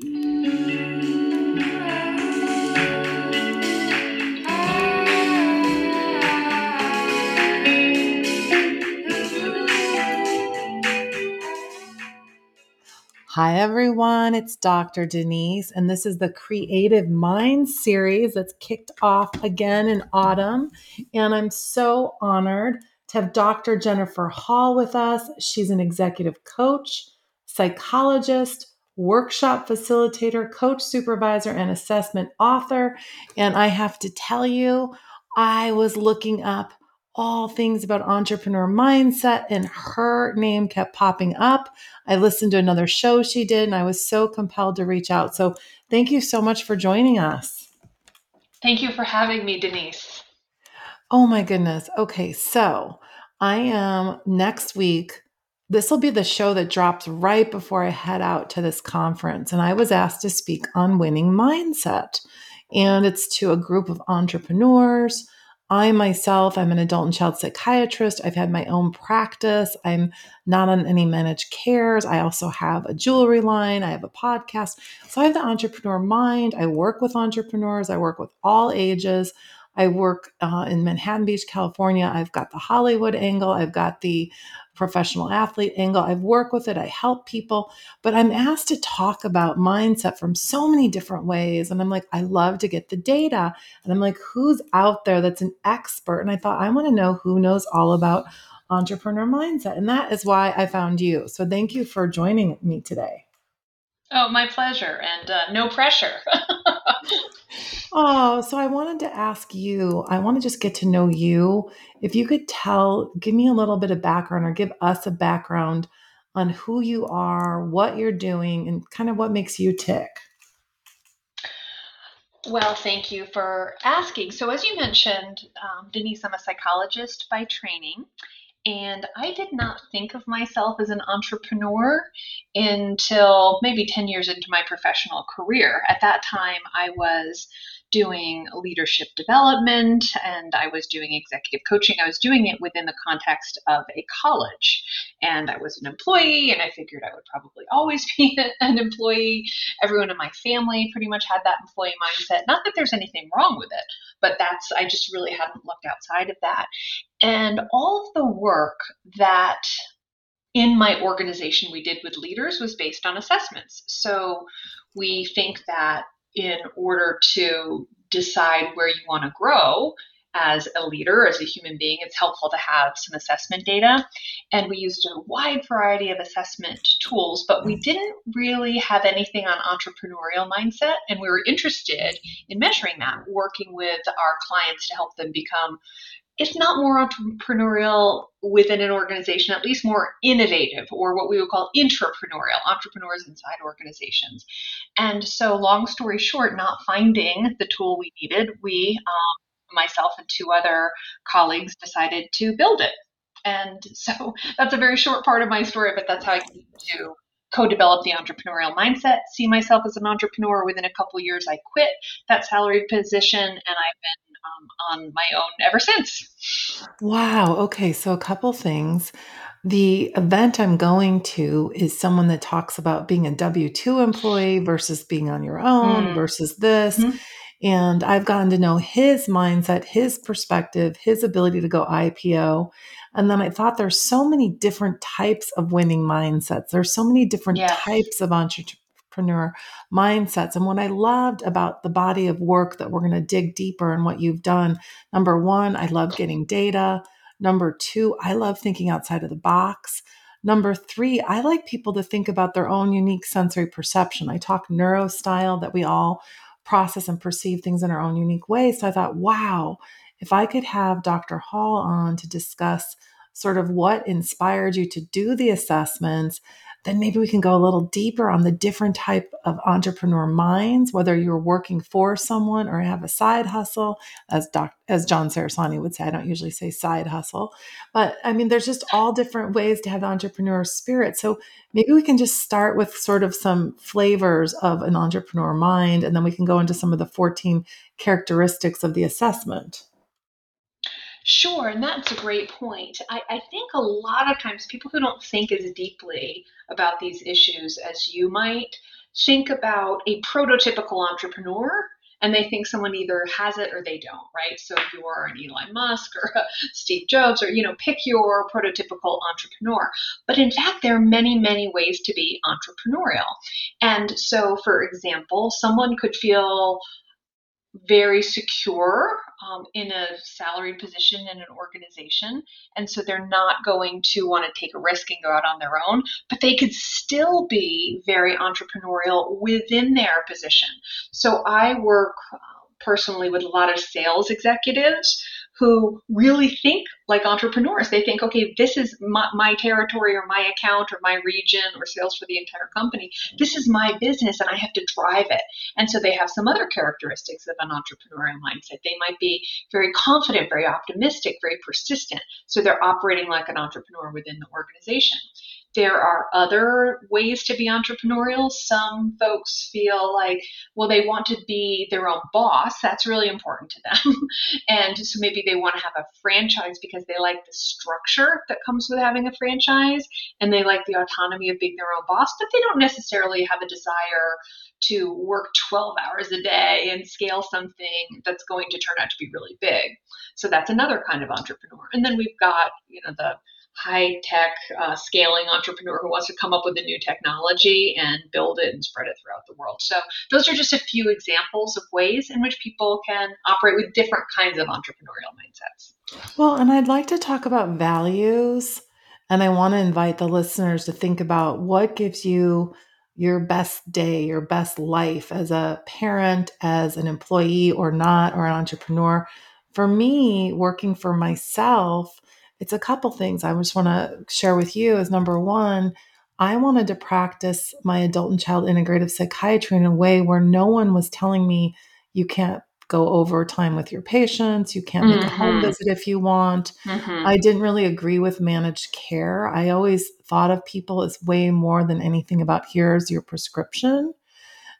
Hi, everyone. It's Dr. Denise, and this is the Creative Mind series that's kicked off again in autumn. And I'm so honored to have Dr. Jennifer Hall with us. She's an executive coach, psychologist, workshop facilitator, coach supervisor, and assessment author. And I have to tell you, I was looking up all things about entrepreneur mindset, and her name kept popping up. I listened to another show she did, and I was so compelled to reach out. So, thank you so much for joining us. Thank you for having me, Denise. Oh my goodness. Okay, so I am next week. This will be the show that drops right before I head out to this conference. And I was asked to speak on winning mindset. And it's to a group of entrepreneurs, I myself, I'm an adult and child psychiatrist. I've had my own practice. I'm not on any managed cares. I also have a jewelry line. I have a podcast. So I have the entrepreneur mind. I work with entrepreneurs. I work with all ages. I work uh, in Manhattan Beach, California. I've got the Hollywood angle. I've got the professional athlete angle. I've worked with it, I help people, but I'm asked to talk about mindset from so many different ways. And I'm like, I love to get the data. And I'm like, who's out there that's an expert? And I thought, I want to know who knows all about entrepreneur mindset. And that is why I found you. So thank you for joining me today. Oh, my pleasure. And uh, no pressure. Oh, so I wanted to ask you, I want to just get to know you. If you could tell, give me a little bit of background or give us a background on who you are, what you're doing, and kind of what makes you tick. Well, thank you for asking. So, as you mentioned, um, Denise, I'm a psychologist by training, and I did not think of myself as an entrepreneur until maybe 10 years into my professional career. At that time, I was doing leadership development and I was doing executive coaching. I was doing it within the context of a college. And I was an employee, and I figured I would probably always be an employee. Everyone in my family pretty much had that employee mindset. Not that there's anything wrong with it, but that's, I just really hadn't looked outside of that. And all of the work that in my organization we did with leaders was based on assessments. So we think that in order to decide where you want to grow as a leader, as a human being, it's helpful to have some assessment data. And we used a wide variety of assessment tools, but we didn't really have anything on entrepreneurial mindset. And we were interested in measuring that, working with our clients to help them become if not more entrepreneurial within an organization, at least more innovative or what we would call intrapreneurial, entrepreneurs inside organizations. And so, long story short, not finding the tool we needed, we, um, myself and two other colleagues, decided to build it. And so that's a very short part of my story, but that's how I came to co-develop the entrepreneurial mindset see myself as an entrepreneur within a couple years i quit that salaried position and i've been um, on my own ever since. Wow. Okay. So, a couple things. The event I'm going to is someone that talks about being a W 2 employee versus being on your own mm. versus this. Mm-hmm. And I've gotten to know his mindset, his perspective, his ability to go IPO. And then I thought there's so many different types of winning mindsets. There's so many different yes. types of entrepreneurs entrepreneur mindsets. And what I loved about the body of work that we're going to dig deeper in what you've done number one, I love getting data. Number two, I love thinking outside of the box. Number three, I like people to think about their own unique sensory perception. I talk neurostyle that we all process and perceive things in our own unique way. So I thought, wow, if I could have Dr. Hall on to discuss sort of what inspired you to do the assessments then maybe we can go a little deeper on the different type of entrepreneur minds, whether you're working for someone or have a side hustle, as Doc, as John Sarasani would say. I don't usually say side hustle, but I mean, there's just all different ways to have the entrepreneur spirit. So maybe we can just start with sort of some flavors of an entrepreneur mind, and then we can go into some of the 14 characteristics of the assessment. Sure, and that's a great point. I, I, think a lot of times people who don't think as deeply about these issues as you might think about a prototypical entrepreneur and they think someone either has it or they don't, right? So if you are an Elon Musk or Steve Jobs or, you know, pick your prototypical entrepreneur. But in fact, there are many, many ways to be entrepreneurial. And so, for example, someone could feel very secure um, in a salaried position in an organization. And so they're not going to want to take a risk and go out on their own, but they could still be very entrepreneurial within their position. So I work uh, personally with a lot of sales executives who really think like entrepreneurs. They think, okay, this is my, my, territory or my account or my region or sales for the entire company. This is my business and I have to drive it. And so they have some other characteristics of an entrepreneurial mindset. They might be very confident, very optimistic, very persistent. So they're operating like an entrepreneur within the organization. There are other ways to be entrepreneurial. Some folks feel like, well, they want to be their own boss. That's really important to them. and so maybe they want to have a franchise because they like the structure that comes with having a franchise and they like the autonomy of being their own boss, but they don't necessarily have a desire to work 12 hours a day and scale something that's going to turn out to be really big. So that's another kind of entrepreneur. And then we've got, you know, the high tech uh, scaling entrepreneur who wants to come up with a new technology and build it and spread it throughout the world. So, those are just a few examples of ways in which people can operate with different kinds of entrepreneurial mindsets. Well, and I'd like to talk about values. And I want to invite the listeners to think about what gives you your best day, your best life as a parent, as an employee or not, or an entrepreneur. For me, working for myself, it's a couple things I just want to share with you. Is number one, I wanted to practice my adult and child integrative psychiatry in a way where no one was telling me you can't go overtime with your patients, you can't make mm-hmm. a home mm-hmm. visit if you want. Mm-hmm. I didn't really agree with managed care. I always thought of people as way more than anything about here's your prescription.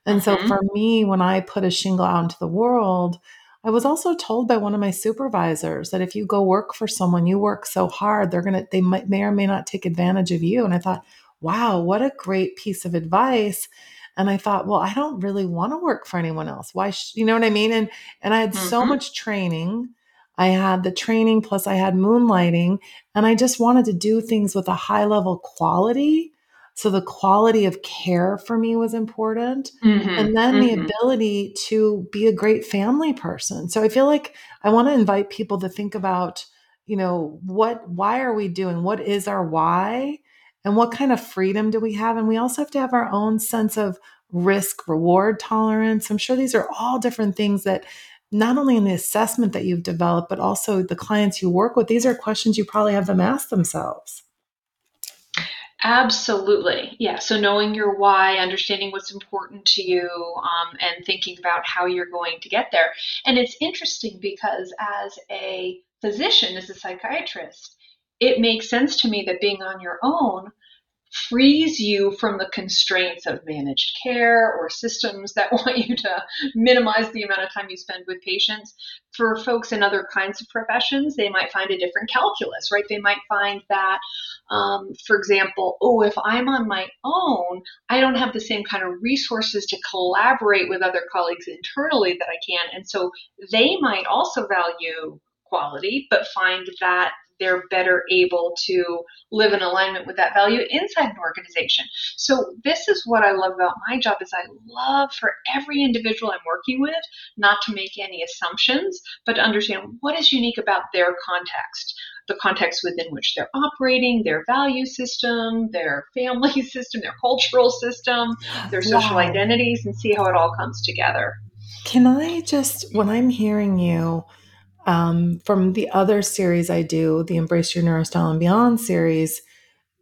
And mm-hmm. so for me, when I put a shingle out into the world, I was also told by one of my supervisors that if you go work for someone, you work so hard, they're going to, they might, may or may not take advantage of you. And I thought, wow, what a great piece of advice. And I thought, well, I don't really want to work for anyone else. Why, sh-? you know what I mean? And, and I had mm-hmm. so much training. I had the training plus I had moonlighting and I just wanted to do things with a high level quality so the quality of care for me was important. Mm-hmm, and then mm-hmm. the ability to be a great family person. So I feel like I want to invite people to think about, you know, what, why are we doing? What is our why? And what kind of freedom do we have? And we also have to have our own sense of risk reward tolerance. I'm sure these are all different things that not only in the assessment that you've developed, but also the clients you work with, these are questions you probably have them ask themselves. Absolutely. Yeah. So knowing your why, understanding what's important to you, um, and thinking about how you're going to get there. And it's interesting because as a physician, as a psychiatrist, it makes sense to me that being on your own frees you from the constraints of managed care or systems that want you to minimize the amount of time you spend with patients. For folks in other kinds of professions, they might find a different calculus, right? They might find that, um, for example, oh, if I'm on my own, I don't have the same kind of resources to collaborate with other colleagues internally that I can. And so they might also value quality, but find that they're better able to live in alignment with that value inside an organization. So this is what I love about my job is I love for every individual I'm working with not to make any assumptions, but to understand what is unique about their context the context within which they're operating, their value system, their family system, their cultural system, their social wow. identities, and see how it all comes together. Can I just, when I'm hearing you, um, from the other series I do, the Embrace Your Neurostyle and Beyond series,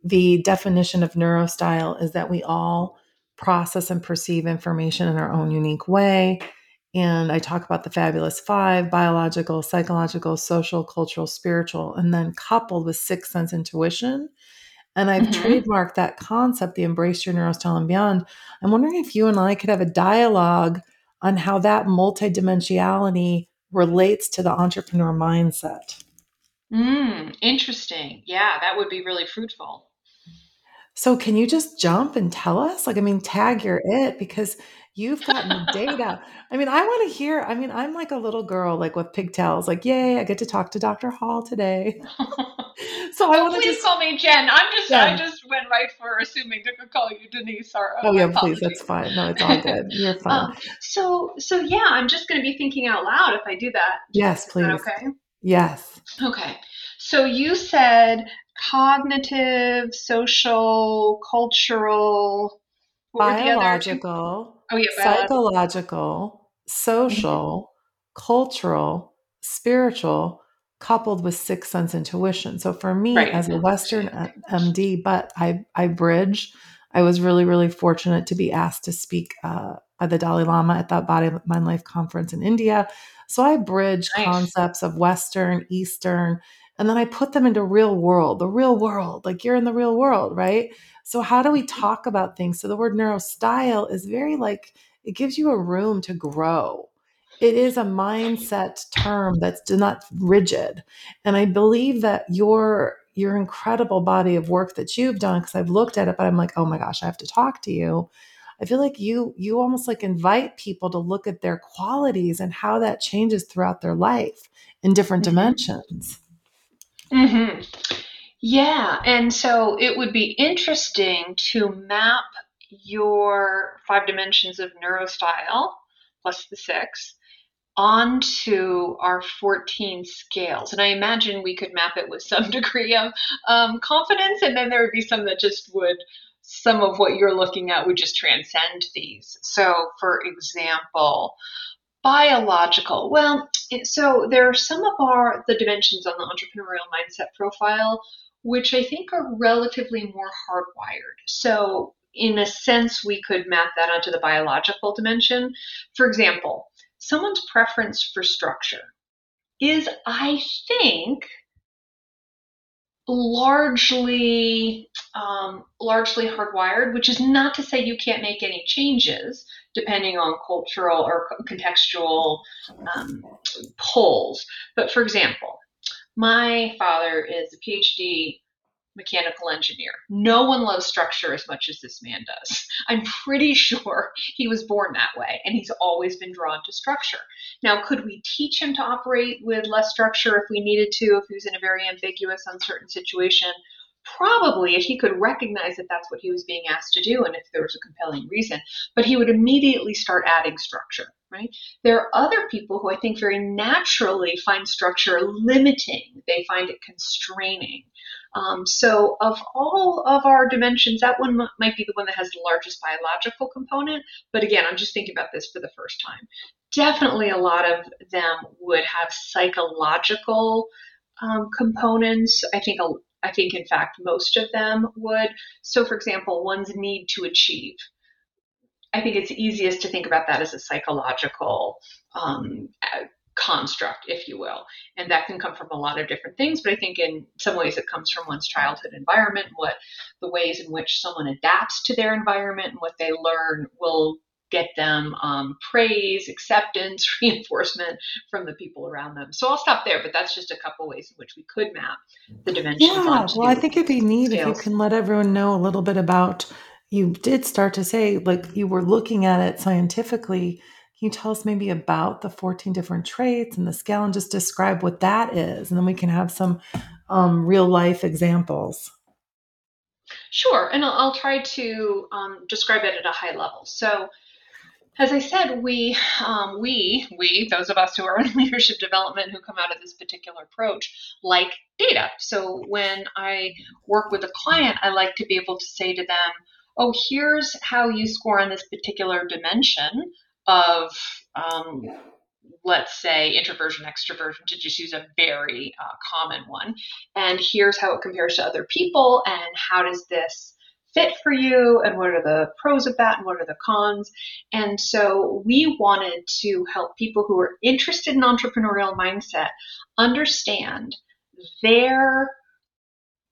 the definition of neurostyle is that we all process and perceive information in our own unique way. And I talk about the fabulous five biological, psychological, social, cultural, spiritual, and then coupled with sixth sense intuition. And I've mm-hmm. trademarked that concept, the embrace your neurostyle and beyond. I'm wondering if you and I could have a dialogue on how that multidimensionality relates to the entrepreneur mindset. Mm, interesting. Yeah, that would be really fruitful. So can you just jump and tell us? Like, I mean, tag your it because you've gotten the data. I mean, I want to hear. I mean, I'm like a little girl, like with pigtails. Like, yay! I get to talk to Dr. Hall today. so I want to just call me Jen. I'm just Jen. I just went right for assuming to call you Denise. Or, oh, oh yeah, please. That's fine. No, it's all good. You're fine. Um, so so yeah, I'm just going to be thinking out loud if I do that. Yes, please. okay. Yes. Okay. So you said cognitive, social, cultural, biological, oh, yeah, psychological, social, cultural, spiritual, coupled with sixth sense intuition. So for me, right. as a Western MD, but I I bridge. I was really really fortunate to be asked to speak uh, by the Dalai Lama at that Body Mind Life conference in India. So I bridge nice. concepts of Western, Eastern, and then I put them into real world, the real world, like you're in the real world, right? So how do we mm-hmm. talk about things? So the word neurostyle is very like it gives you a room to grow. It is a mindset term that's not rigid. And I believe that your your incredible body of work that you've done because I've looked at it but I'm like, "Oh my gosh, I have to talk to you." I feel like you you almost like invite people to look at their qualities and how that changes throughout their life in different mm-hmm. dimensions. Mm-hmm. Yeah, and so it would be interesting to map your five dimensions of neurostyle plus the six onto our 14 scales. And I imagine we could map it with some degree of um, confidence, and then there would be some that just would, some of what you're looking at would just transcend these. So, for example, biological. Well, so there are some of our the dimensions on the entrepreneurial mindset profile which I think are relatively more hardwired. So in a sense we could map that onto the biological dimension. For example, someone's preference for structure is I think largely um, largely hardwired, which is not to say you can't make any changes depending on cultural or contextual um. But for example, my father is a PhD mechanical engineer. No one loves structure as much as this man does. I'm pretty sure he was born that way and he's always been drawn to structure. Now, could we teach him to operate with less structure if we needed to, if he was in a very ambiguous, uncertain situation? Probably if he could recognize that that's what he was being asked to do and if there was a compelling reason, but he would immediately start adding structure, right? There are other people who I think very naturally find structure limiting, they find it constraining. Um, so, of all of our dimensions, that one m- might be the one that has the largest biological component. But again, I'm just thinking about this for the first time. Definitely, a lot of them would have psychological um, components. I think, I think, in fact, most of them would. So, for example, one's need to achieve. I think it's easiest to think about that as a psychological um, construct, if you will. And that can come from a lot of different things, but I think in some ways it comes from one's childhood environment, what the ways in which someone adapts to their environment and what they learn will get them um, praise, acceptance, reinforcement from the people around them. So I'll stop there, but that's just a couple ways in which we could map the dimensions. Yeah, well, I think it'd be neat scales. if you can let everyone know a little bit about. You did start to say, like, you were looking at it scientifically can you tell us maybe about the 14 different traits and the scale and just describe what that is? And then we can have some um, real life examples. Sure, and I'll, I'll try to um, describe it at a high level. So, as I said, we, um, we, we, those of us who are in leadership development who come out of this particular approach, like data. So when I work with a client, I like to be able to say to them, "Oh, here's how you score on this particular dimension of um, let's say introversion extroversion to just use a very uh, common one and here's how it compares to other people and how does this fit for you and what are the pros of that and what are the cons? And so we wanted to help people who are interested in entrepreneurial mindset understand their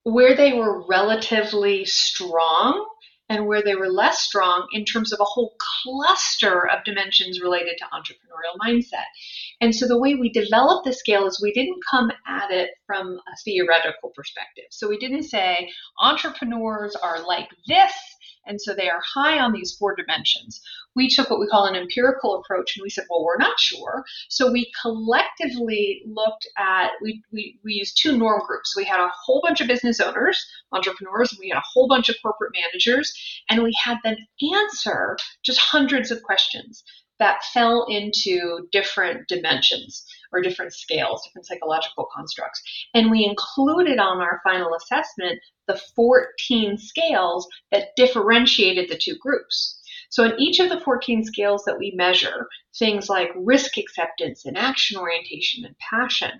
where they were relatively strong and where they were less strong in terms of a whole cluster of dimensions related to entrepreneurial mindset. And so the way we developed the scale is we didn't come at it from a theoretical perspective. So we didn't say entrepreneurs are like this and so they are high on these four dimensions. We took what we call an empirical approach and we said, well, we're not sure. So we collectively looked at, we, we, we used two norm groups. We had a whole bunch of business owners, entrepreneurs, we had a whole bunch of corporate managers, and we had them answer just hundreds of questions that fell into different dimensions or different scales, different psychological constructs. And we included on our final assessment the 14 scales that differentiated the two groups. So, in each of the 14 scales that we measure, things like risk acceptance and action orientation and passion,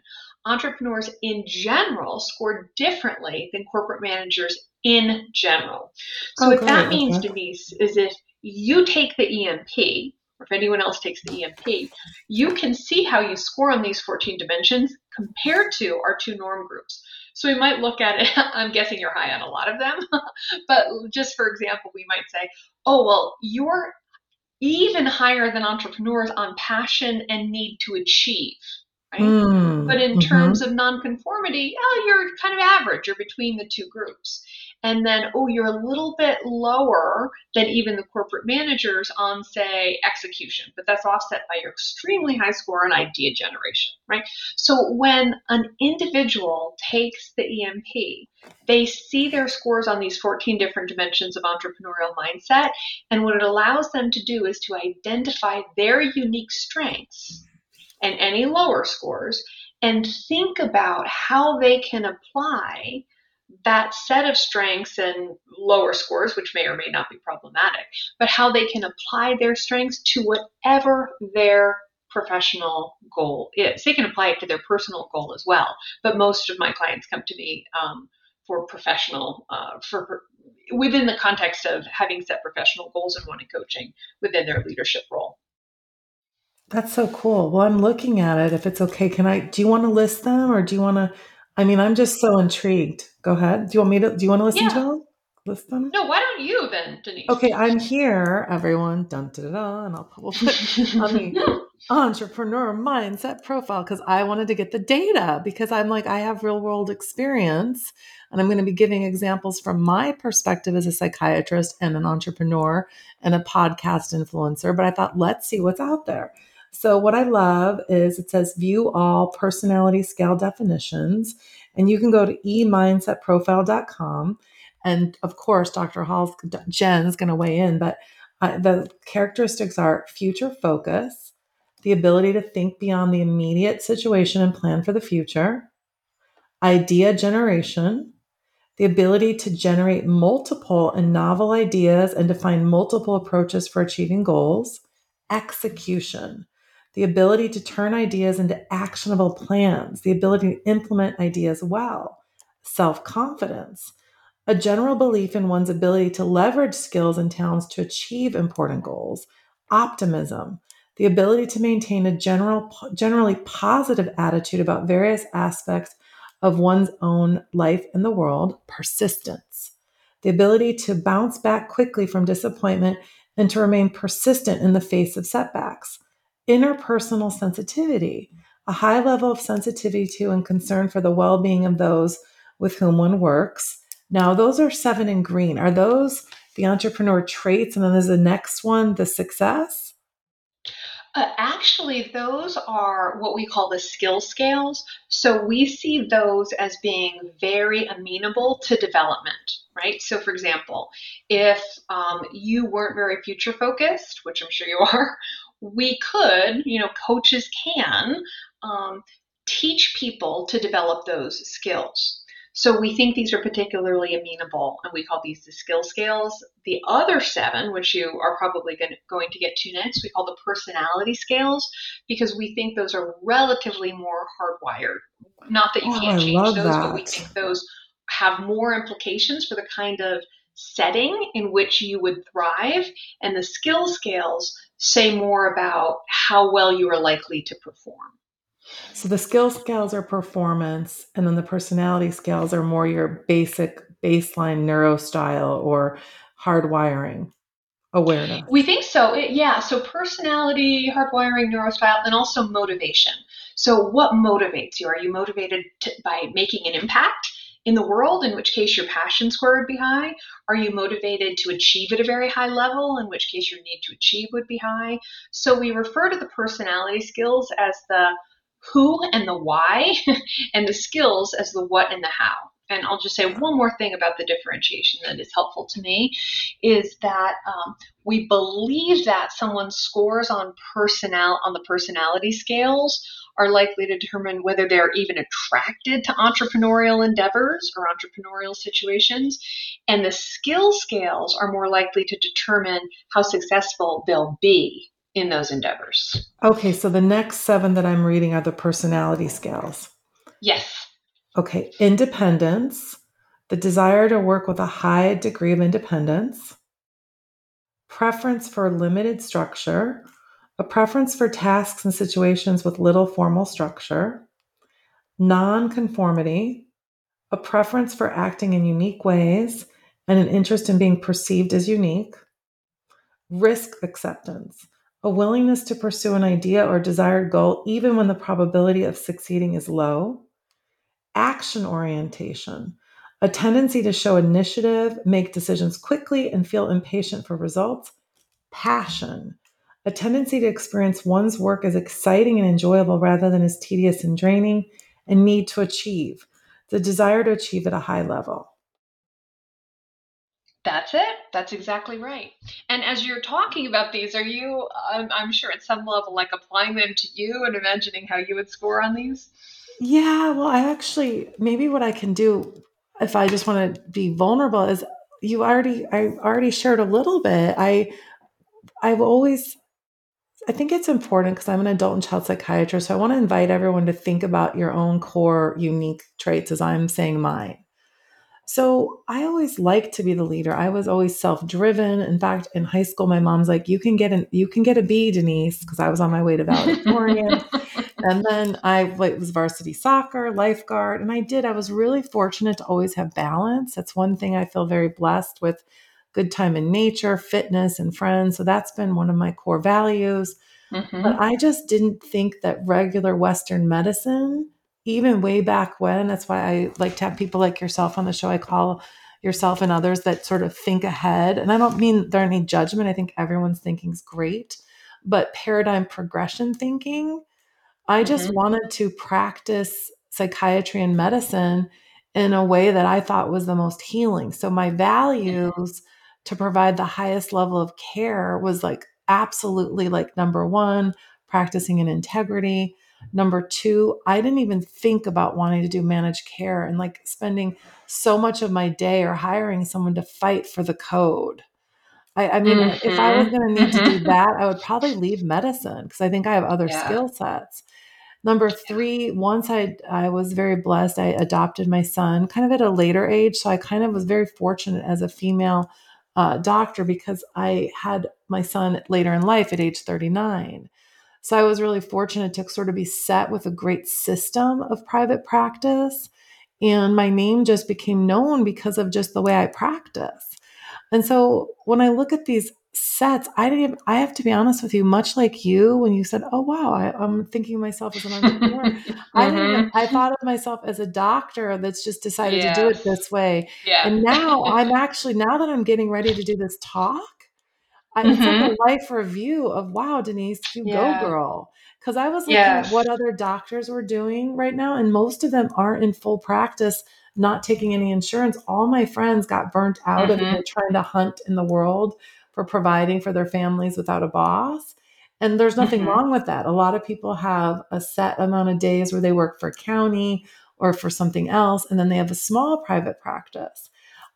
entrepreneurs in general score differently than corporate managers in general. So, oh, what that means, Denise, is if you take the EMP, or if anyone else takes the EMP, you can see how you score on these 14 dimensions compared to our two norm groups. So we might look at it, I'm guessing you're high on a lot of them, but just for example, we might say, oh, well, you're even higher than entrepreneurs on passion and need to achieve. Right? Mm, but in mm-hmm. terms of nonconformity, oh, you're kind of average. You're between the two groups and then oh you're a little bit lower than even the corporate managers on say execution but that's offset by your extremely high score on idea generation right? So when an individual takes the emp they see their scores on these 14 different dimensions of entrepreneurial mindset and what it allows them to do is to identify their unique strengths and any lower scores and think about how they can apply that set of strengths and lower scores, which may or may not be problematic, but how they can apply their strengths to whatever their professional goal is. They can apply it to their personal goal as well, but most of my clients come to me um, for professional, uh, for within the context of having set professional goals and wanting coaching within their leadership role. That's so cool. Well, I'm looking at it. If it's okay, can I? Do you want to list them, or do you want to? I mean, I'm just so intrigued. Go ahead. Do you want me to? Do you want to listen yeah. to them? List them? No. Why don't you then, Denise? Okay, I'm here, everyone. Dun da da, and I'll put on the entrepreneur mindset profile because I wanted to get the data because I'm like I have real world experience, and I'm going to be giving examples from my perspective as a psychiatrist and an entrepreneur and a podcast influencer. But I thought, let's see what's out there. So, what I love is it says view all personality scale definitions, and you can go to emindsetprofile.com. And of course, Dr. Hall's Jen's going to weigh in, but uh, the characteristics are future focus, the ability to think beyond the immediate situation and plan for the future, idea generation, the ability to generate multiple and novel ideas and to find multiple approaches for achieving goals, execution the ability to turn ideas into actionable plans, the ability to implement ideas well, self confidence, a general belief in one's ability to leverage skills and talents to achieve important goals, optimism, the ability to maintain a general, generally positive attitude about various aspects of one's own life and the world, persistence, the ability to bounce back quickly from disappointment and to remain persistent in the face of setbacks interpersonal sensitivity, a high level of sensitivity to and concern for the well being of those with whom one works. Now, those are seven in green. Are those the entrepreneur traits? And then there's the next one, the success? Uh, actually, those are what we call the skill scales. So we see those as being very amenable to development, right? So, for example, if um, you weren't very future focused, which I'm sure you are, we could, you know, coaches can um, teach people to develop those skills. So we think these are particularly amenable, and we call these the skill scales. The other seven, which you are probably going to get to next, we call the personality scales because we think those are relatively more hardwired. Not that you oh, can't change those, that. but we think those have more implications for the kind of setting in which you would thrive. And the skill scales say more about how well you are likely to perform. So the skill scales are performance, and then the personality scales are more your basic baseline neuro style or hardwiring awareness? We think so. It, yeah. So personality, hardwiring, neurostyle, and also motivation. So what motivates you? Are you motivated to, by making an impact? In the world, in which case your passion score would be high? Are you motivated to achieve at a very high level, in which case your need to achieve would be high? So we refer to the personality skills as the who and the why, and the skills as the what and the how. And I'll just say one more thing about the differentiation that is helpful to me is that um, we believe that someone's scores on personnel on the personality scales are likely to determine whether they're even attracted to entrepreneurial endeavors or entrepreneurial situations. And the skill scales are more likely to determine how successful they'll be in those endeavors. Okay, so the next seven that I'm reading are the personality scales. Yes. Okay, independence, the desire to work with a high degree of independence, preference for limited structure, a preference for tasks and situations with little formal structure, nonconformity, a preference for acting in unique ways, and an interest in being perceived as unique, risk acceptance, a willingness to pursue an idea or desired goal even when the probability of succeeding is low, action orientation, a tendency to show initiative, make decisions quickly, and feel impatient for results, passion, a tendency to experience one's work as exciting and enjoyable rather than as tedious and draining, and need to achieve, the desire to achieve at a high level. That's it. That's exactly right. And as you're talking about these, are you, I'm, I'm sure at some level, like applying them to you and imagining how you would score on these? Yeah, well, I actually, maybe what I can do if I just want to be vulnerable is you already, I already shared a little bit. I, I've always I think it's important because I'm an adult and child psychiatrist. So I want to invite everyone to think about your own core unique traits as I'm saying mine. So I always liked to be the leader. I was always self-driven. In fact, in high school, my mom's like, "You can get an you can get a B, Denise," because I was on my way to valedictorian. And then I was varsity soccer, lifeguard, and I did. I was really fortunate to always have balance. That's one thing I feel very blessed with good time in nature, fitness, and friends. So that's been one of my core values. Mm-hmm. But I just didn't think that regular Western medicine, even way back when, that's why I like to have people like yourself on the show. I call yourself and others that sort of think ahead. And I don't mean there any judgment. I think everyone's thinking is great. But paradigm progression thinking, I just mm-hmm. wanted to practice psychiatry and medicine in a way that I thought was the most healing. So my values to provide the highest level of care was like absolutely like number one, practicing in integrity. Number two, I didn't even think about wanting to do managed care and like spending so much of my day or hiring someone to fight for the code. I, I mean, mm-hmm. if I was mm-hmm. going to need mm-hmm. to do mm-hmm. that, I would probably leave medicine because I think I have other yeah. skill sets. Number three, once I I was very blessed, I adopted my son kind of at a later age, so I kind of was very fortunate as a female uh, doctor because I had my son later in life at age 39. So I was really fortunate to sort of be set with a great system of private practice. And my name just became known because of just the way I practice. And so when I look at these sets, I didn't even, I have to be honest with you, much like you, when you said, Oh wow, I, am thinking of myself as an entrepreneur. mm-hmm. I didn't I thought of myself as a doctor that's just decided to do it this way. Yeah. And now I'm actually, now that I'm getting ready to do this talk, I, mm-hmm. it's like a mm-hmm. life review of wow, Denise, you yeah. go girl. Because I was looking at what other doctors were doing right now, and most of them aren't in full practice, not taking any insurance. All my friends got burnt out mm-hmm. of trying to hunt in the world for providing for their families without a boss. And there's nothing mm-hmm. wrong with that. A lot of people have a set amount of days where they work for county or for something else, and then they have a small private practice.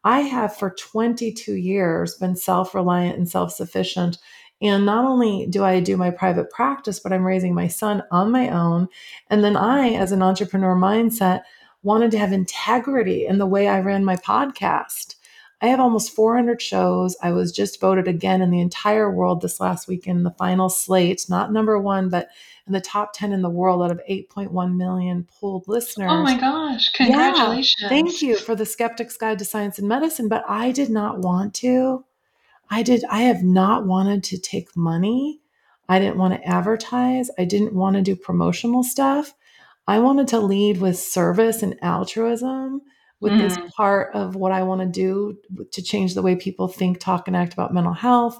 I have for 22 years been self reliant and self sufficient. And not only do I do my private practice, but I'm raising my son on my own. And then I, as an entrepreneur mindset, wanted to have integrity in the way I ran my podcast. I have almost 400 shows. I was just voted again in the entire world this last week in the final slate, not number one, but in the top 10 in the world out of 8.1 million polled listeners. Oh my gosh, congratulations. Yeah, thank you for the Skeptic's Guide to Science and Medicine, but I did not want to I did, I have not wanted to take money. I didn't want to advertise. I didn't want to do promotional stuff. I wanted to lead with service and altruism with mm. this part of what I want to do to change the way people think, talk, and act about mental health,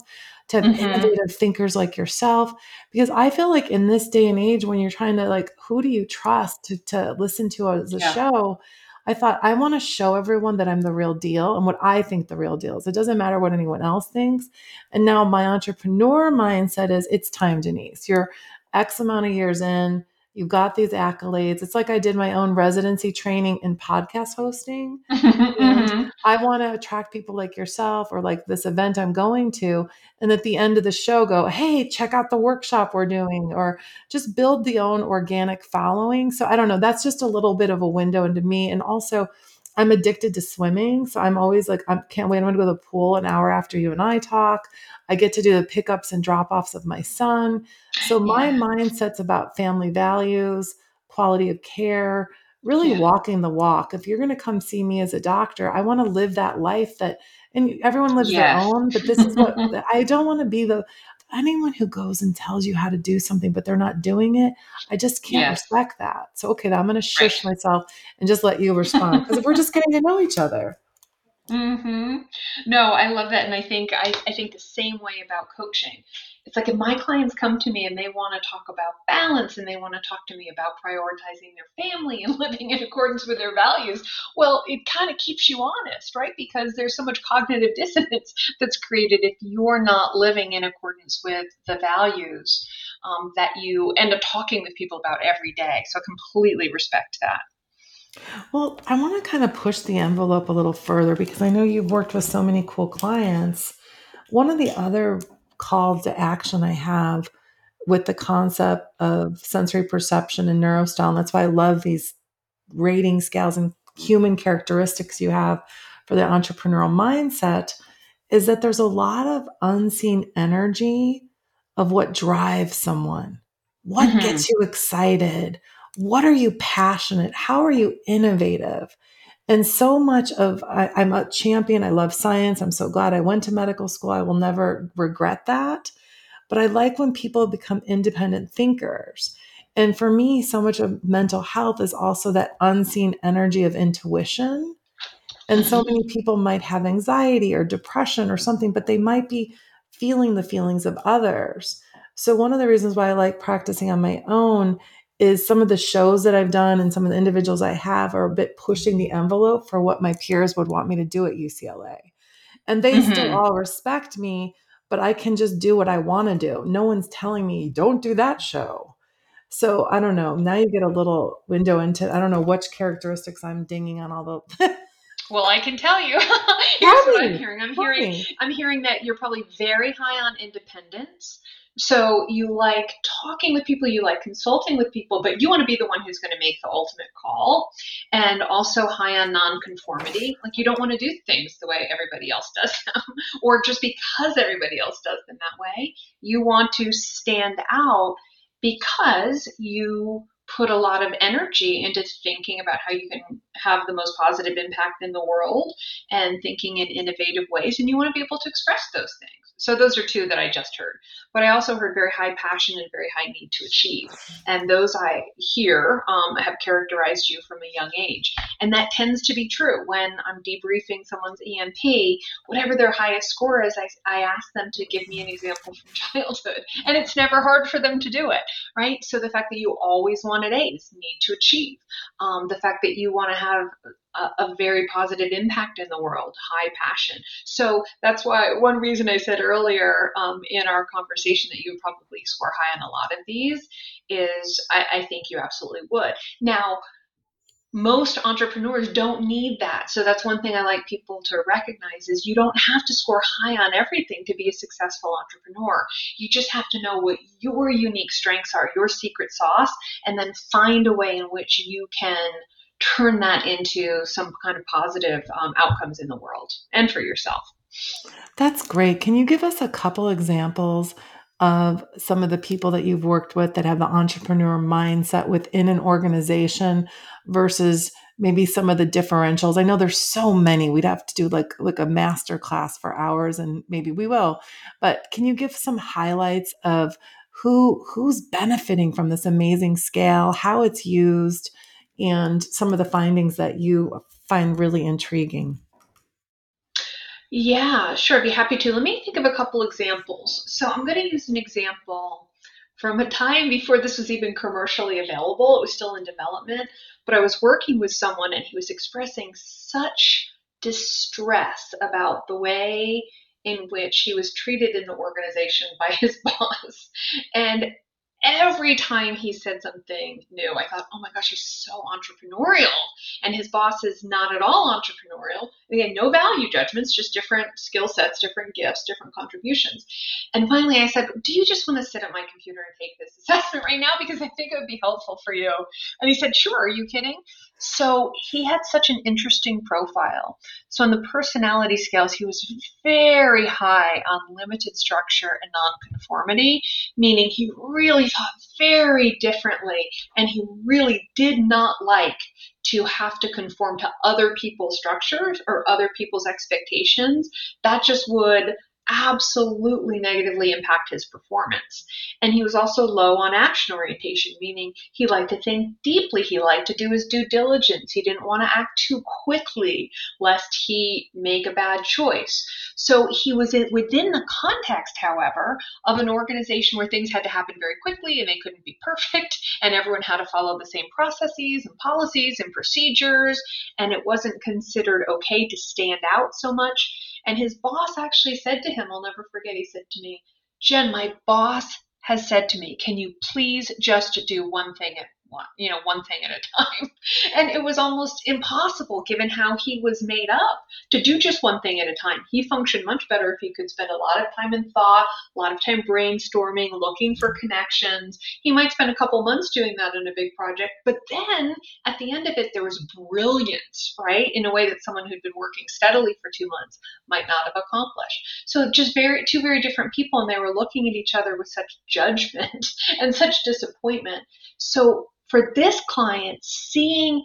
to have mm-hmm. innovative thinkers like yourself. Because I feel like in this day and age, when you're trying to like, who do you trust to, to listen to as a yeah. show? I thought I want to show everyone that I'm the real deal and what I think the real deal is. It doesn't matter what anyone else thinks. And now my entrepreneur mindset is it's time, Denise. You're X amount of years in you got these accolades. It's like I did my own residency training in podcast hosting. Mm-hmm, and mm-hmm. I want to attract people like yourself or like this event I'm going to. And at the end of the show, go, hey, check out the workshop we're doing, or just build the own organic following. So I don't know. That's just a little bit of a window into me. And also, I'm addicted to swimming. So I'm always like, I can't wait. I'm going to go to the pool an hour after you and I talk. I get to do the pickups and drop offs of my son. So my yeah. mindset's about family values, quality of care, really yeah. walking the walk. If you're going to come see me as a doctor, I want to live that life that, and everyone lives yes. their own, but this is what I don't want to be the, anyone who goes and tells you how to do something, but they're not doing it, I just can't yes. respect that. So, okay, I'm going to shush right. myself and just let you respond because we're just getting to know each other. Mm-hmm. No, I love that, and I think I, I think the same way about coaching. It's like if my clients come to me and they want to talk about balance and they want to talk to me about prioritizing their family and living in accordance with their values, well, it kind of keeps you honest, right? Because there's so much cognitive dissonance that's created if you're not living in accordance with the values um, that you end up talking with people about every day. So I completely respect that. Well, I want to kind of push the envelope a little further because I know you've worked with so many cool clients. One of the other calls to action I have with the concept of sensory perception and neurostyle, and that's why I love these rating scales and human characteristics you have for the entrepreneurial mindset, is that there's a lot of unseen energy of what drives someone. What mm-hmm. gets you excited? what are you passionate? How are you innovative? And so much of I, I'm a champion. I love science. I'm so glad I went to medical school. I will never regret that. But I like when people become independent thinkers. And for me, so much of mental health is also that unseen energy of intuition. And so many people might have anxiety or depression or something, but they might be feeling the feelings of others. So, one of the reasons why I like practicing on my own is some of the shows that I've done and some of the individuals I have are a bit pushing the envelope for what my peers would want me to do at UCLA. And they mm-hmm. still all respect me, but I can just do what I want to do. No one's telling me, don't do that show. So I don't know. Now you get a little window into, I don't know which characteristics I'm dinging on all the. well, I can tell you. Here's what I'm hearing. I'm hearing. I'm hearing that you're probably very high on independence so you like talking with people, you like consulting with people, but you want to be the one who's going to make the ultimate call. And also high on nonconformity. Like you don't want to do things the way everybody else does them, or just because everybody else does them that way. You want to stand out because you put a lot of energy into thinking about how you can have the most positive impact in the world and thinking in innovative ways and you want to be able to express those things so those are two that I just heard. But I also heard very high passion and very high need to achieve. And those I hear um, have characterized you from a young age. And that tends to be true when I'm debriefing someone's EMP, whatever their highest score is, I, I ask them to give me an example from childhood. And it's never hard for them to do it, right? So the fact that you always wanted A's, need to achieve. Um, the fact that you want to have a, a, very positive impact in the world, high passion. So that's why one reason I said earlier um, in our conversation that you probably score high on a lot of these is I, I think you absolutely would. Now, most entrepreneurs don't need that. So that's one thing I like people to recognize is you don't have to score high on everything to be a successful entrepreneur. You just have to know what your unique strengths are, your secret sauce, and then find a way in which you can turn that into some kind of positive um, outcomes in the world and for yourself. That's great. Can you give us a couple examples of some of the people that you've worked with that have the entrepreneur mindset within an organization versus maybe some of the differentials. I know there's so many. We'd have to do like like a master class for hours and maybe we will. But can you give some highlights of who who's benefiting from this amazing scale, how it's used, and some of the findings that you find really intriguing? Yeah, sure. I'd be happy to. Let me think of a couple examples. So I'm going to use an example from a time before this was even commercially available. It was still in development, but I was working with someone and he was expressing such distress about the way in which he was treated in the organization by his boss. And every time he said something new, I thought, oh my gosh, he's so entrepreneurial. And his boss is not at all entrepreneurial. Again, no value judgments, just different skill sets, different gifts, different contributions. And finally, I said, do you just want to sit at my computer and take this assessment right now? Because I think it would be helpful for you. And he said, sure, are you kidding? So he had such an interesting profile. So on the personality scales, he was very high on limited structure and nonconformity, meaning he really thought very differently and he really did not like to have to conform to other people's structures or other people's expectations. That just would absolutely negatively impact his performance. And he was also low on action orientation, meaning he liked to think deeply. He liked to do his due diligence. He didn't want to act too quickly lest he make a bad choice. So he was within the context, however, of an organization where things had to happen very quickly and they couldn't be perfect and everyone had to follow the same processes and policies and procedures and it wasn't considered okay to stand out so much and his boss actually said to him, I'll never forget, he said to me, Jen, my boss has said to me, can you please just do one thing at one, you know, one thing at a time. And it was almost impossible given how he was made up to do just one thing at a time. He functioned much better if he could spend a lot of time in thought, a lot of time brainstorming, looking for connections. He might spend a couple months doing that in a big project, but then at the end of it, there was brilliance, right? In a way that someone who'd been working steadily for two months might not have accomplished. So just very, two very different people, and they were looking at each other with such judgment and such disappointment. So for this client, seeing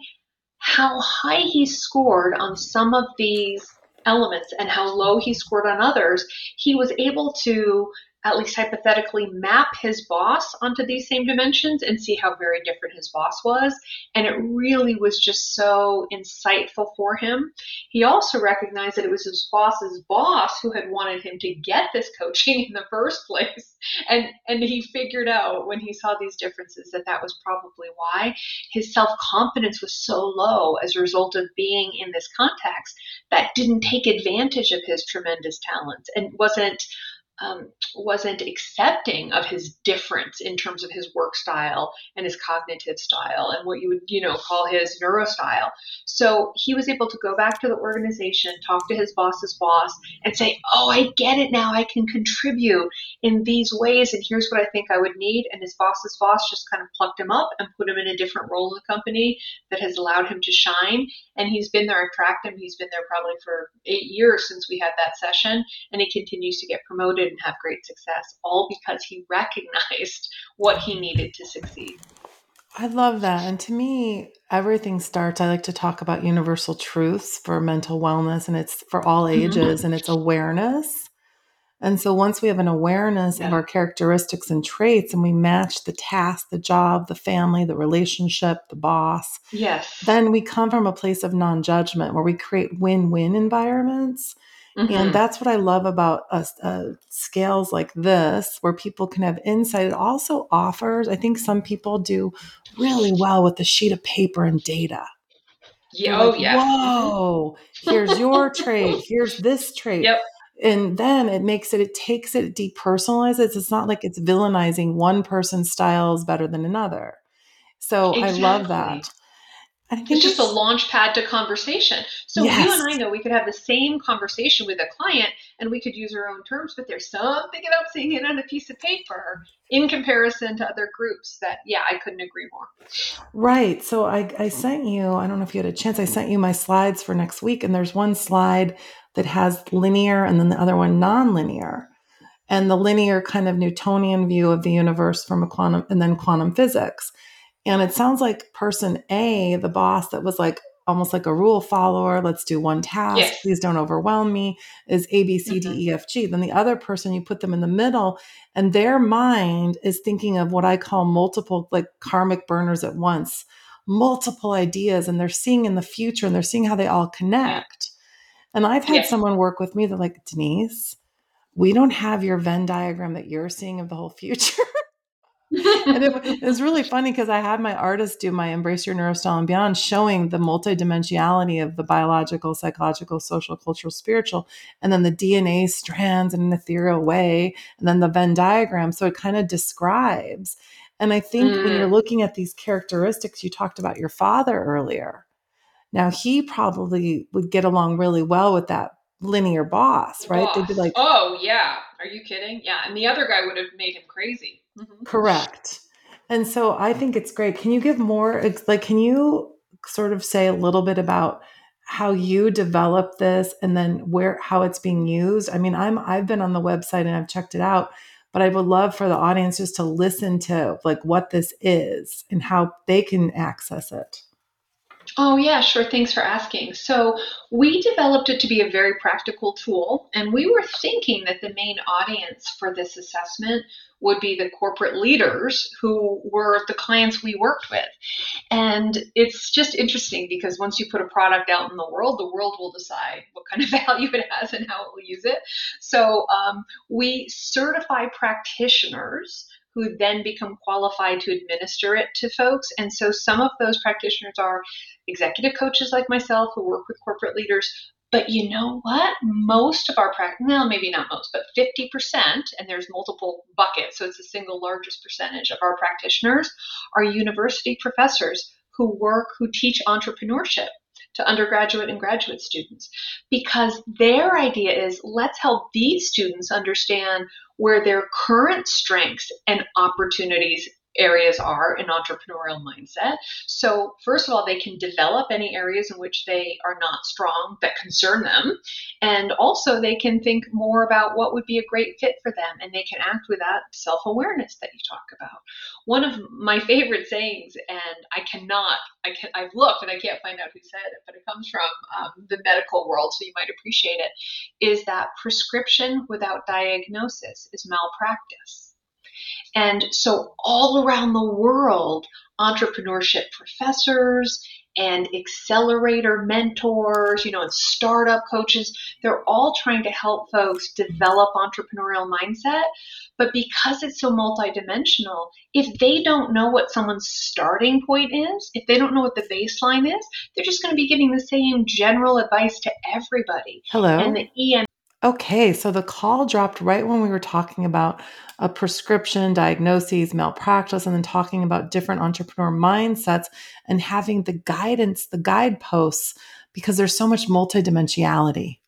how high he scored on some of these elements and how low he scored on others, he was able to at least hypothetically map his boss onto these same dimensions and see how very different his boss was. And it really was just so insightful for him. He also recognized that it was his boss's boss who had wanted him to get this coaching in the first place. And, and he figured out when he saw these differences that that was probably why his self confidence was so low as a result of being in this context that didn't take advantage of his tremendous talents and wasn't um, wasn't accepting of his difference in terms of his work style and his cognitive style and what you would you know call his neurostyle. So he was able to go back to the organization talk to his boss's boss and say oh i get it now. I can contribute in these ways and here's what i think i would need. And his boss's boss just kind of plucked him up and put him in a different role in the company that has allowed him to shine. And he's been there. I tracked him. He's been there probably for eight years since we had that session and he continues to get promoted and have great success, all because he recognized what he needed to succeed. I love that. And to me, everything starts. I like to talk about universal truths for mental wellness, and it's for all mm-hmm. ages, mm-hmm. and it's awareness. And so once we have an awareness yeah. of our characteristics and traits and we match the task, the job, the family, the relationship, the boss, yes. then we come from a place of non-judgment where we create win-win environments Mm-hmm. And that's what I love about us, uh, scales like this, where people can have insight. It also offers, I think some people do really well with the sheet of paper and data. Yeah, oh, yeah. Whoa, here's your trait. Here's this trait. Yep. And then it makes it, it takes it, depersonalizes. It's not like it's villainizing one person's style is better than another. So exactly. I love that it's just a launch pad to conversation. So yes. you and I know we could have the same conversation with a client and we could use our own terms, but there's something about seeing it on a piece of paper in comparison to other groups that, yeah, I couldn't agree more. Right. So I, I sent you, I don't know if you had a chance, I sent you my slides for next week, and there's one slide that has linear and then the other one nonlinear. And the linear kind of Newtonian view of the universe from a quantum and then quantum physics. And it sounds like person A, the boss that was like, almost like a rule follower. Let's do one task. Yes. Please don't overwhelm me. Is A, B, C, D, Mhm. E, F, G. Then the other person, you put them in the middle, and their mind is thinking of what I call multiple, like karmic burners at once, multiple ideas, and they're seeing in the future and they're seeing how they all connect. And I've had Yes. someone work with me. They're like, Denise, we don't have your Venn diagram that you're seeing of the whole future. and it, it was really funny because I had my artist do my Embrace Your Neurostyle and Beyond, showing the multidimensionality of the biological, psychological, social, cultural, spiritual, and then the DNA strands in an ethereal way, and then the Venn diagram. So it kind of describes. And I think when you're Mm. looking at these characteristics, you talked about your father earlier. Now he probably would get along really well with that linear boss, right? They'd be like, oh yeah, are you kidding? Yeah, and the other guy would have made him crazy. Mhm. Correct. And so I think it's great. Can you give more, ex- like, can you sort of say a little bit about how you developed this and then where, how it's being used? I mean, I'm, I've been on the website and I've checked it out, but I would love for the audience just to listen to like what this is and how they can access it. Oh, yeah, sure. Thanks for asking. So, we developed it to be a very practical tool, and we were thinking that the main audience for this assessment would be the corporate leaders who were the clients we worked with. And it's just interesting because once you put a product out in the world, the world will decide what kind of value it has and how it will use it. So, um, we certify practitioners who then become qualified to administer it to folks. And so some of those practitioners are executive coaches like myself who work with corporate leaders. But you know what? Most of our practice, well, maybe not most, but 50%, and there's multiple buckets, so it's the single largest percentage of our practitioners are university professors who work, who teach entrepreneurship to undergraduate and graduate students. Because their idea is let's help these students understand where their current strengths and opportunities areas are in entrepreneurial mindset. So, first of all, they can develop any areas in which they are not strong that concern them. And also, they can think more about what would be a great fit for them and they can act with that self awareness that you talk about. One of my favorite sayings, and I cannot, I can, I've looked and I can't find out who said it, but it comes from um, the medical world, so you might appreciate it, is that prescription without diagnosis is malpractice. And so, all around the world, entrepreneurship professors and accelerator mentors, you know, and startup coaches, they're all trying to help folks develop entrepreneurial mindset. But because it's so multidimensional, if they don't know what someone's starting point is, if they don't know what the baseline is, they're just going to be giving the same general advice to everybody. Hello. And the EM Okay, so the call dropped right when we were talking about a prescription, diagnoses, malpractice, and then talking about different entrepreneur mindsets and having the guidance, the guideposts, because there's so much multidimensionality.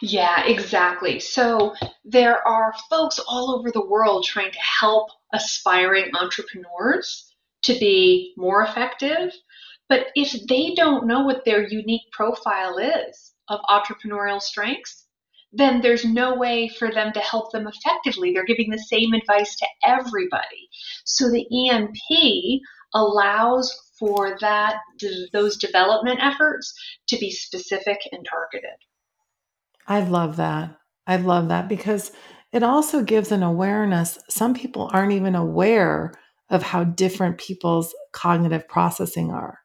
Yeah, exactly. So there are folks all over the world trying to help aspiring entrepreneurs to be more effective. But if they don't know what their unique profile is of entrepreneurial strengths, then there's no way for them to help them effectively. They're giving the same advice to everybody. So the EMP allows for that those development efforts to be specific and targeted. I love that. I love that because it also gives an awareness. Some people aren't even aware of how different people's cognitive processing are.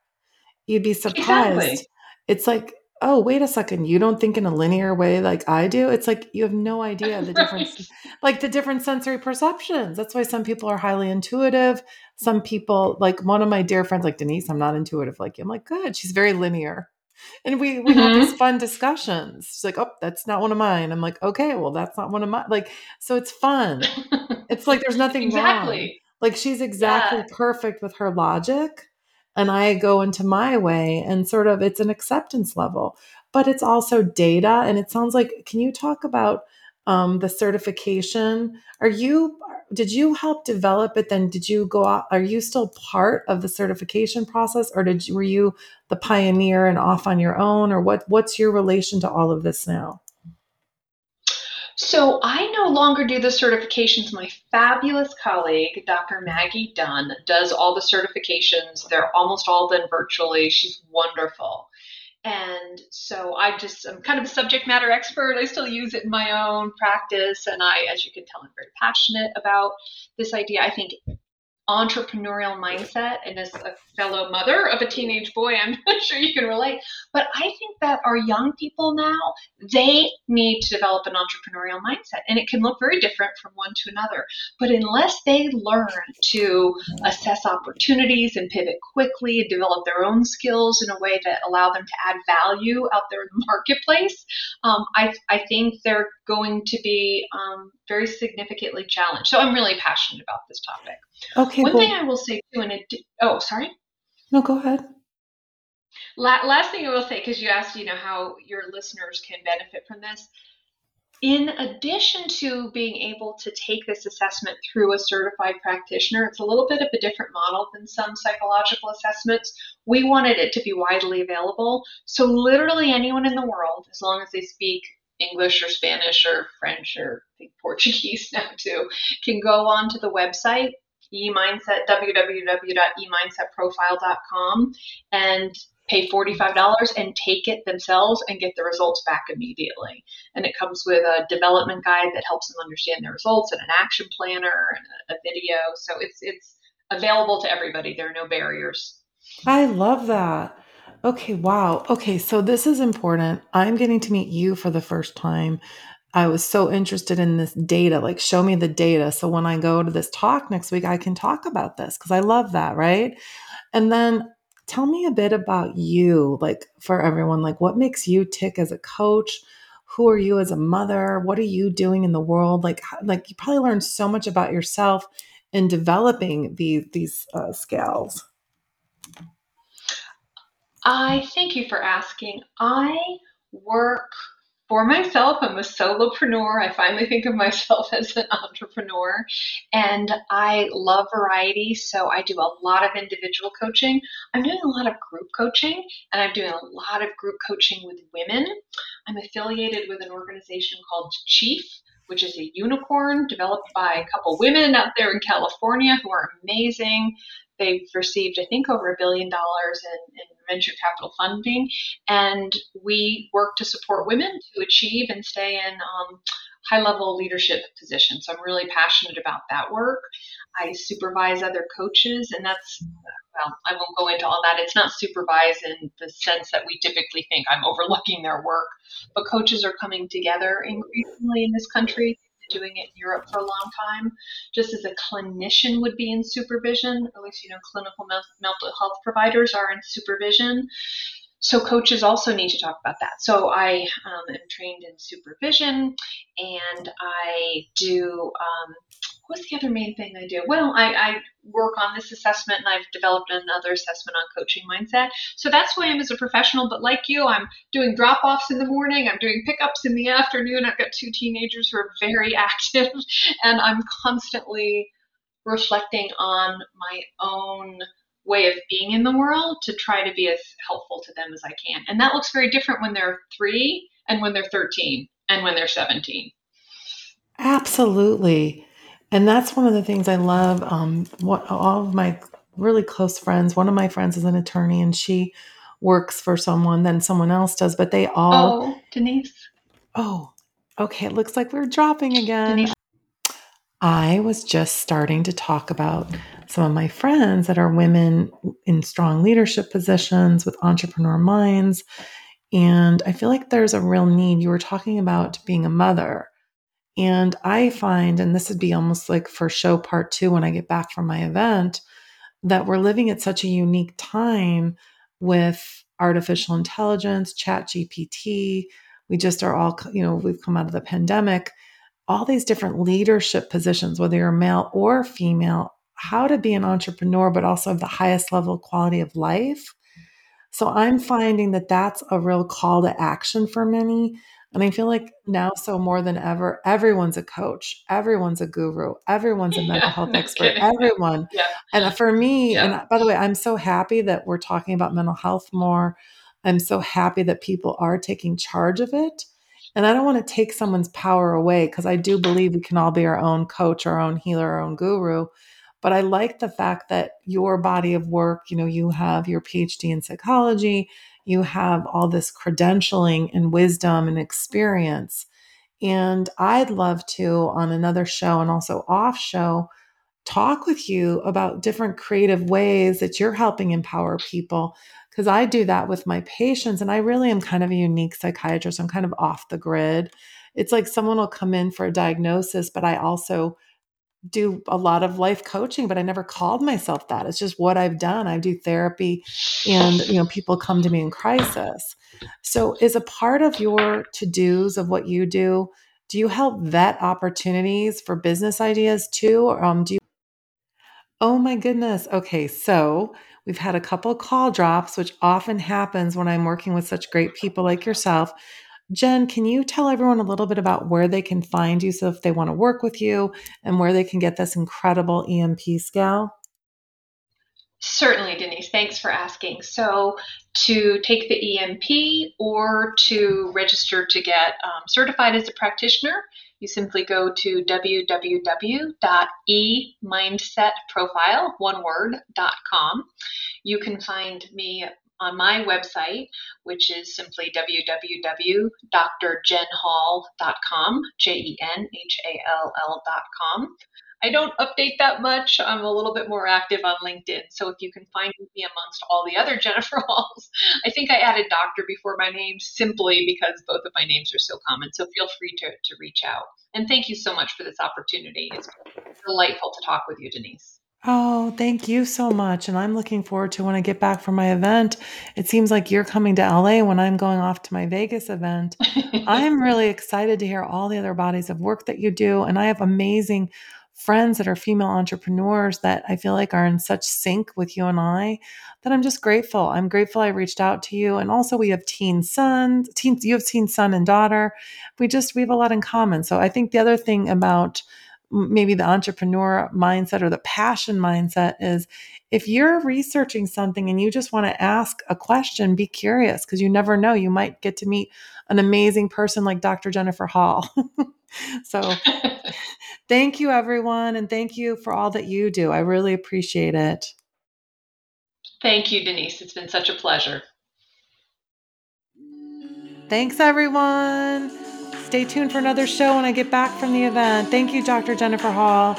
You'd be surprised. Exactly. It's like, oh, wait a second, you don't think in a linear way like I do? It's like you have no idea the difference, Right. like the different sensory perceptions. That's why some people are highly intuitive. Some people, like one of my dear friends, like Denise, I'm not intuitive like you. I'm like, good. She's very linear. And we we have these Mhm. fun discussions. She's like, oh, that's not one of mine. I'm like, okay, well, that's not one of mine. Like, so it's fun. It's like there's nothing wrong. Like she's exactly Yeah. perfect with her logic. And I go into my way and sort of it's an acceptance level, but it's also data. And it sounds like, can you talk about um, the certification? Are you, did you help develop it? Then did you go out? Are you still part of the certification process or did you, were you the pioneer and off on your own or what, what's your relation to all of this now? So I no longer do the certifications. My fabulous colleague, Dr. Maggie Dunn, does all the certifications. They're almost all done virtually. She's wonderful. And so I just, I'm kind of a subject matter expert. I still use it in my own practice. And I, as you can tell, I'm very passionate about this idea. I think entrepreneurial mindset and as a fellow mother of a teenage boy i'm sure you can relate. But i think that our young people now they need to develop an entrepreneurial mindset and it can look very different from one to another. But unless they learn to assess opportunities and pivot quickly and develop their own skills in a way that allow them to add value out there in the marketplace um, I, I think they're going to be um, very significantly challenged so i'm really passionate about this topic Okay. One well, thing I will say too, and it, oh, sorry. no, go ahead. La- last thing I will say, because you asked, you know, how your listeners can benefit from this. In addition to being able to take this assessment through a certified practitioner, it's a little bit of a different model than some psychological assessments. We wanted it to be widely available. So, literally anyone in the world, as long as they speak English or Spanish or French or I think Portuguese now too, can go on to the website eMindset, www.emindsetprofile.com, and pay $45 and take it themselves and get the results back immediately. And it comes with a development guide that helps them understand their results and an action planner and a, a video. So it's it's available to everybody. There are no barriers. I love that. Okay, wow. Okay, so this is important. I'm getting to meet you for the first time. I was so interested in this data, like show me the data. So when I go to this talk next week, I can talk about this because I love that, right? And then tell me a bit about you, like for everyone, like what makes you tick as a coach? Who are you as a mother? What are you doing in the world? Like, like you probably learned so much about yourself in developing these these uh, scales. I thank you for asking. I work for myself. I'm a solopreneur. I finally think of myself as an entrepreneur. And I love variety. So I do a lot of individual coaching. I'm doing a lot of group coaching, and I'm doing a lot of group coaching with women. I'm affiliated with an organization called Chief. Which is a unicorn developed by a couple women out there in California who are amazing. They've received, I think, over a billion dollars in, in venture capital funding, and we work to support women to achieve and stay in um, high level leadership position. So I'm really passionate about that work. I supervise other coaches, and that's well, I won't go into all that. It's not supervised in the sense that we typically think I'm overlooking their work, but coaches are coming together increasingly in this country doing it in Europe for a long time, just as a clinician would be in supervision, at least, you know, clinical mental health providers are in supervision. So coaches also need to talk about that. So I um, am trained in supervision, and I do. Um, what's the other main thing I do? Well, I, I, work on this assessment, and I've developed another assessment on coaching mindset. So that's who I am as a professional. But like you, I'm doing drop offs in the morning. I'm doing pickups in the afternoon. I've got two teenagers who are very active, and I'm constantly reflecting on my own way of being in the world to try to be as helpful to them as I can. And that looks very different when they're three and when they're 13 and when they're 17. Absolutely. And that's one of the things I love. Um, what all of my really close friends, one of my friends is an attorney and she works for someone, then someone else does, but they all. Oh, Denise. Oh, okay. It looks like we're dropping again. Denise. I was just starting to talk about some of my friends that are women in strong leadership positions with entrepreneur minds. And I feel like there's a real need. You were talking about being a mother. And I find, and this would be almost like for show part two when I get back from my event, that we're living at such a unique time with artificial intelligence, chat GPT. We just are all, you know, we've come out of the pandemic, all these different leadership positions, whether you're male or female, how to be an entrepreneur, but also have the highest level quality of life. So I'm finding that that's a real call to action for many. And I feel like now, so more than ever, everyone's a coach, everyone's a guru, everyone's a mental yeah, health no expert, kidding. everyone. Yeah. And for me, yeah. and by the way, I'm so happy that we're talking about mental health more. I'm so happy that people are taking charge of it. And I don't want to take someone's power away because I do believe we can all be our own coach, our own healer, our own guru. But I like the fact that your body of work, you know, you have your PhD in psychology, you have all this credentialing and wisdom and experience. And I'd love to, on another show and also off show, talk with you about different creative ways that you're helping empower people. Because I do that with my patients, and I really am kind of a unique psychiatrist. I'm kind of off the grid. It's like someone will come in for a diagnosis, but I also do a lot of life coaching, but I never called myself that. It's just what I've done. I do therapy and you know people come to me in crisis. So is a part of your to-dos of what you do, do you help vet opportunities for business ideas too? Or um, do you Oh my goodness. Okay, so we've had a couple call drops, which often happens when I'm working with such great people like yourself. Jen, can you tell everyone a little bit about where they can find you so if they want to work with you and where they can get this incredible EMP scale? Certainly, Denise. Thanks for asking. So, to take the EMP or to register to get um, certified as a practitioner, you simply go to www.emindsetprofile, one. You can find me on my website, which is simply www.drjenhall.com, J E N H A L L.com. I don't update that much. I'm a little bit more active on LinkedIn. So if you can find me amongst all the other Jennifer Halls, I think I added doctor before my name simply because both of my names are so common. So feel free to, to reach out. And thank you so much for this opportunity. It's delightful to talk with you, Denise. Oh, thank you so much. And I'm looking forward to when I get back from my event. It seems like you're coming to LA when I'm going off to my Vegas event. I'm really excited to hear all the other bodies of work that you do. And I have amazing friends that are female entrepreneurs that I feel like are in such sync with you and I that I'm just grateful. I'm grateful I reached out to you. And also we have teen sons, teens, you have teen son and daughter. We just, we have a lot in common. So I think the other thing about maybe the entrepreneur mindset or the passion mindset is if you're researching something and you just want to ask a question, be curious because you never know. You might get to meet an amazing person like Dr. Jennifer Hall. so thank you, everyone. And thank you for all that you do. I really appreciate it. Thank you, Denise. It's been such a pleasure. Thanks, everyone. Stay tuned for another show when I get back from the event. Thank you, Dr. Jennifer Hall.